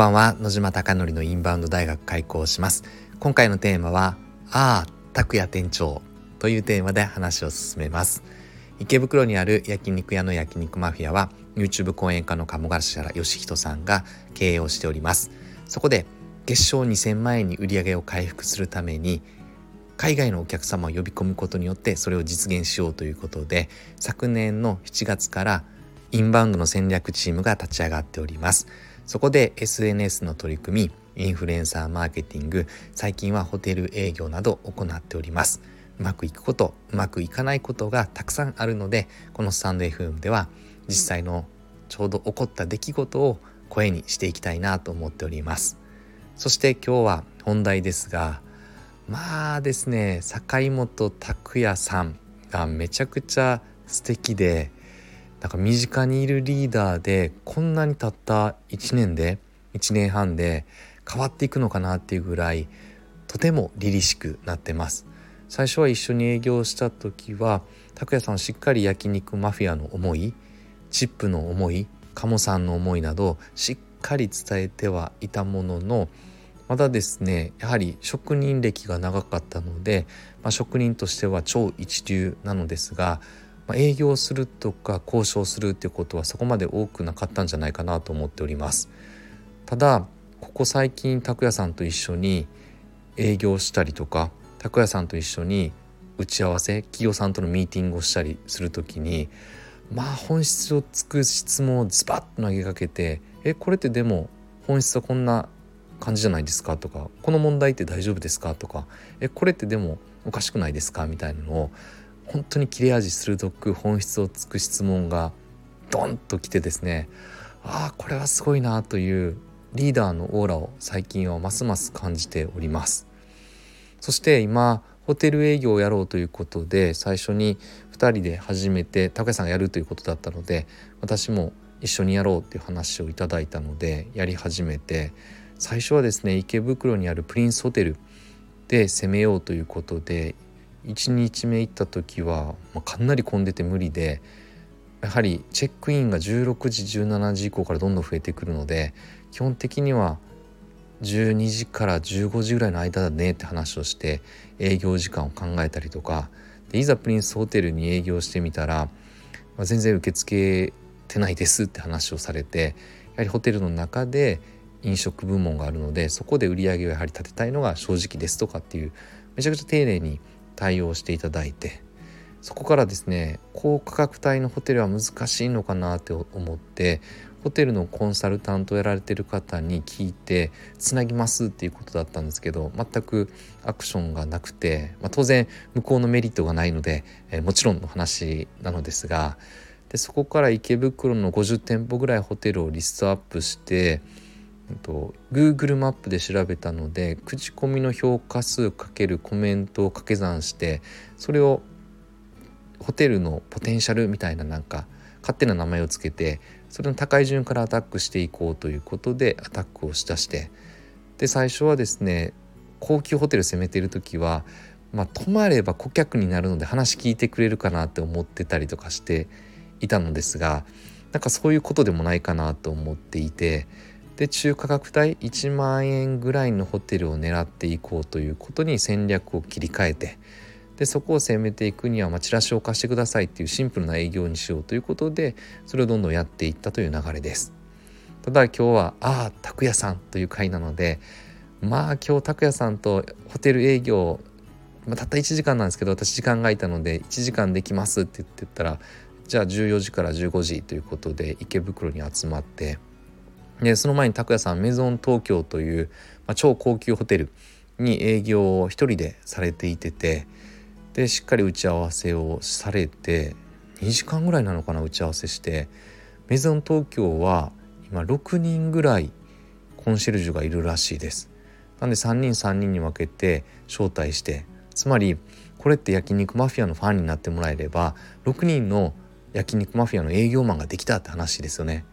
ばんは。野島貴則のインバウンド大学開校します。今回のテーマはああ拓也店長というテーマで話を進めます。池袋にある焼肉屋の焼肉マフィアは YouTube 講演家の鴨頭義人さんが経営をしております。そこで月賞2000万円に売り上げを回復するために海外のお客様を呼び込むことによってそれを実現しようということで昨年の7月からインバウンドの戦略チームが立ち上がっております。そこで SNS の取り組みインフルエンサーマーケティング最近はホテル営業など行っております。うまくいくことうまくいかないことがたくさんあるのでこのスタンド FM では実際のちょうど起こった出来事を声にしていきたいなと思っております。そして今日は本題ですがまあですね坂本拓也さんがめちゃくちゃ素敵でなんか身近にいるリーダーでこんなにたった1年で1年半で変わっていくのかなっていうぐらいとても凛々しくなってます。最初は一緒に営業した時は拓也さんしっかり焼肉マフィアの思いチップの思い鴨さんの思いなどしっかり伝えてはいたもののまだですねやはり職人歴が長かったので、まあ、職人としては超一流なのですが、まあ、営業するとか交渉するっていうことはそこまで多くなかったんじゃないかなと思っております。ただここ最近拓也さんと一緒に営業したりとか拓也さんと一緒に打ち合わせ企業さんとのミーティングをしたりする時にまあ本質をつく質問をズバッと投げかけて「えこれってでも本質はこんな感じじゃないですか？とかこの問題って大丈夫ですか？とかえこれってでもおかしくないですか？みたいなのを本当に切れ味鋭く本質をつく質問がドンときてですねああこれはすごいなというリーダーのオーラを最近はますます感じております。そして今ホテル営業をやろうということで最初に2人で始めて高橋さんがやるということだったので私も一緒にやろうっていう話をいただいたのでやり始めて最初はですね池袋にあるプリンスホテルで攻めようということで1日目行った時は、まあ、かなり混んでて無理でやはりチェックインが16時17時以降からどんどん増えてくるので基本的には12時から15時ぐらいの間だねって話をして営業時間を考えたりとかでいざプリンスホテルに営業してみたら、まあ、全然受け付けてないですって話をされてやはりホテルの中で飲食部門があるのでそこで売り上げをやはり立てたいのが正直ですとかっていうめちゃくちゃ丁寧に対応していただいてそこからですね高価格帯のホテルは難しいのかなって思ってホテルのコンサルタントをやられてる方に聞いてつなぎますっていうことだったんですけど全くアクションがなくて、まあ、当然向こうのメリットがないので、えー、もちろんの話なのですがでそこから池袋の50店舗ぐらいホテルをリストアップしてと Google マップで調べたので口コミの評価数かけるコメントを掛け算してそれをホテルのポテンシャルみたいななんか勝手な名前を付けてそれの高い順からアタックしていこうということでアタックをしだしてで最初はですね高級ホテル攻めてる時はまあ泊まれば顧客になるので話聞いてくれるかなって思ってたりとかしていたのですがなんかそういうことでもないかなと思っていてで中価格帯1万円ぐらいのホテルを狙っていこうということに戦略を切り替えてでそこを攻めていくには、まあ、チラシを貸してくださいっていうシンプルな営業にしようということでそれをどんどんやっていったという流れです。ただ今日は「ああ拓也さん」という回なのでまあ今日拓也さんとホテル営業、まあ、たった1時間なんですけど私時間が空いたので1時間できますって言ってたらじゃあ14時から15時ということで池袋に集まってでその前に拓也さんメゾン東京という、まあ、超高級ホテルに営業を一人でされていててでしっかり打ち合わせをされて2時間ぐらいなのかな打ち合わせしてメゾン東京は今6人ぐらいコンシェルジュがいるらしいです。なんで3人3人に分けて招待してつまりこれって焼肉マフィアのファンになってもらえれば6人の焼肉マフィアの営業マンができたって話ですよね。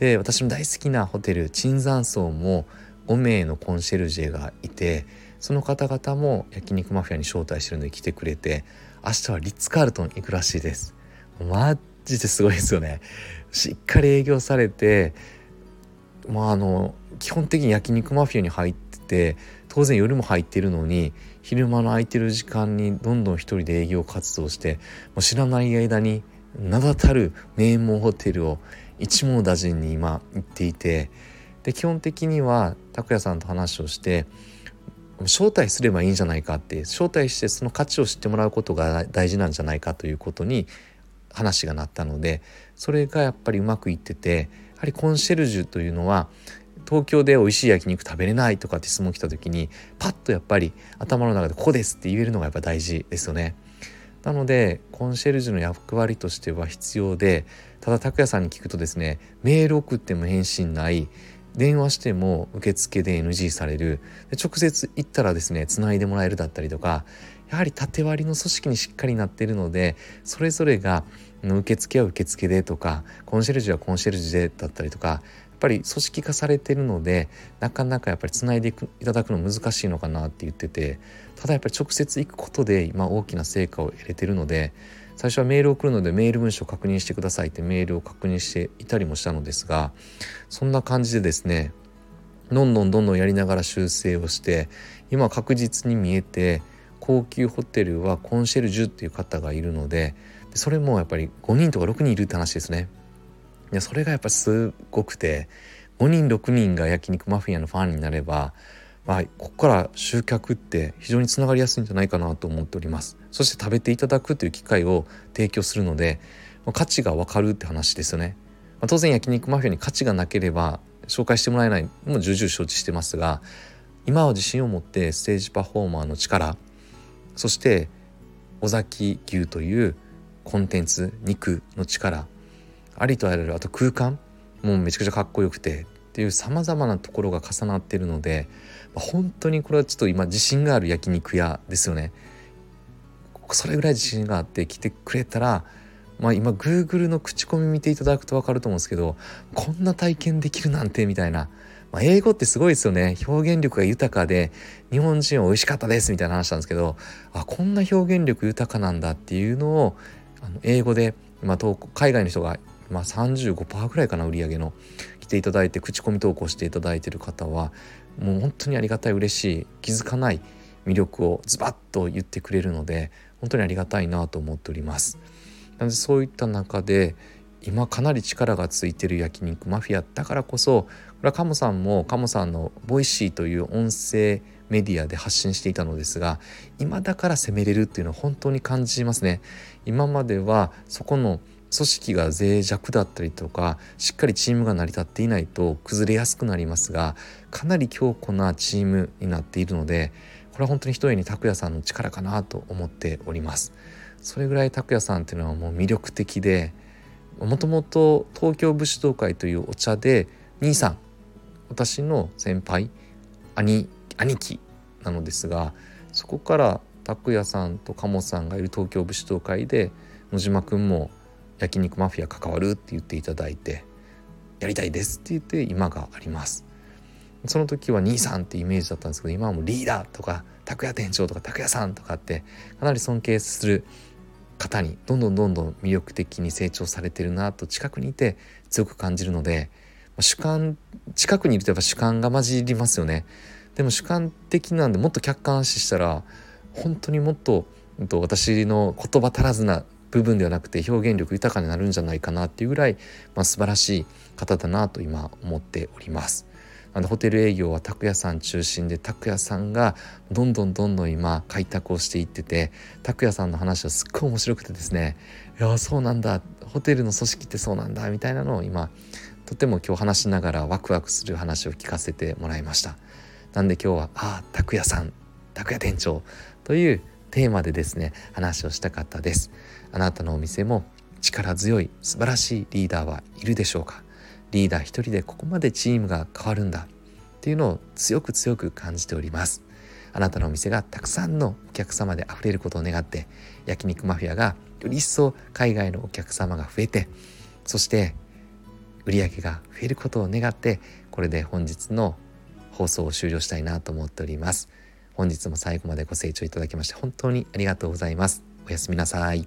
で私の大好きなホテル椿山荘も5名のコンシェルジェがいてその方々も焼肉マフィアに招待してるので来てくれて明日はリッツ・カールトン行くらしいです。マジですごいですよね。しっかり営業されてまああの基本的に焼肉マフィアに入ってて当然夜も入ってるのに昼間の空いてる時間にどんどん一人で営業活動してもう知らない間に名だたる名門ホテルを一網打尽に今行っていてで基本的には拓也さんと話をして招待すればいいんじゃないかって招待してその価値を知ってもらうことが大事なんじゃないかということに話がなったのでそれがやっぱりうまくいっててやはりコンシェルジュというのは東京で美味しい焼肉食べれないとかって質問来た時にパッとやっぱり頭の中でここですって言えるのがやっぱ大事ですよね。なのでコンシェルジュの役割としては必要でただ拓也さんに聞くとですねメール送っても返信ない電話しても受付で NG される直接行ったらですねつないでもらえるだったりとかやはり縦割りの組織にしっかりなっているのでそれぞれが受付は受付でとかコンシェルジュはコンシェルジュでだったりとかぱり組織化されてるのでなかなかやっぱりつないでいただくの難しいのかなって言っててただやっぱり直接行くことで今大きな成果を得れてるので最初はメールを送るのでメール文章を確認してくださいってメールを確認していたりもしたのですがそんな感じでですねどんどんどんどんやりながら修正をして今確実に見えて高級ホテルはコンシェルジュっていう方がいるのでそれもやっぱり5人とか6人いるって話ですね。いやそれがやっぱすごくて5人6人が焼肉マフィアのファンになればまあ、ここから集客って非常につながりやすいんじゃないかなと思っております。そして食べていただくという機会を提供するので、まあ、価値が分かるって話ですよね、まあ、当然焼肉マフィアに価値がなければ紹介してもらえないのも重々承知してますが今は自信を持ってステージパフォーマーの力そして尾崎牛というコンテンツ肉の力ありとあらゆるあと空間もうめちゃくちゃかっこよくてっていうさまざまなところが重なってるので本当にこれはちょっと今自信がある焼肉屋ですよね。それぐらい自信があって来てくれたらまあ今 Google の口コミ見ていただくと分かると思うんですけどこんな体験できるなんてみたいな、まあ、英語ってすごいですよね表現力が豊かで日本人は美味しかったですみたいな話なんですけどあこんな表現力豊かなんだっていうのをあの英語で、まあ、海外の人が、まあ、35%ぐらいかな売り上げの。来ていただいて口コミ投稿していただいてる方はもう本当にありがたい嬉しい気づかない魅力をズバッと言ってくれるので本当にありがたいなと思っております。なのでそういった中で今かなり力がついてる焼肉マフィアだからこそこれはカモさんもカモさんの Voicy という音声メディアで発信していたのですが今だから攻めれるっていうのを本当に感じますね。今まではそこの組織が脆弱だったりとかしっかりチームが成り立っていないと崩れやすくなりますがかなり強固なチームになっているのでこれは本当に一重に拓也さんの力かなと思っております。それぐらい拓也さんっていうのはもう魅力的でもともと東京武士道会というお茶で兄さん私の先輩兄兄貴なのですがそこから拓也さんと鴨さんがいる東京武士道会で野島君も焼肉マフィア関わるって言っていただいてやりたいですって言って今があります。その時は兄さんってイメージだったんですけど今はもうリーダーとか拓也店長とか拓也さんとかってかなり尊敬する方にどんどんどんどん魅力的に成長されてるなと近くにいて強く感じるので主観近くにいるとやっぱ主観が混じりますよね。でも主観的なんでもっと客観視したら本当にもっと私の言葉足らずな部分ではなくて表現力豊かになるんじゃないかなっていうぐらい、まあ、素晴らしい方だなと今思っております。あのホテル営業は拓也さん中心で拓也さんがどんどんどんどん今開拓をしていってて拓也さんの話はすっごい面白くてですねいやそうなんだホテルの組織ってそうなんだみたいなのを今とても今日話しながらワクワクする話を聞かせてもらいましたなんで今日は「ああ拓也さん拓也店長」というテーマでですね話をしたかったです。あなたのお店も力強い素晴らしいリーダーはいるでしょうか？リーダー一人でここまでチームが変わるんだ。っていうのを強く強く感じております。あなたのお店がたくさんのお客様で溢れることを願って焼肉マフィアがより一層海外のお客様が増えてそして売り上げが増えることを願ってこれで本日の放送を終了したいなと思っております。本日も最後までご清聴いただきまして本当にありがとうございます。おやすみなさい。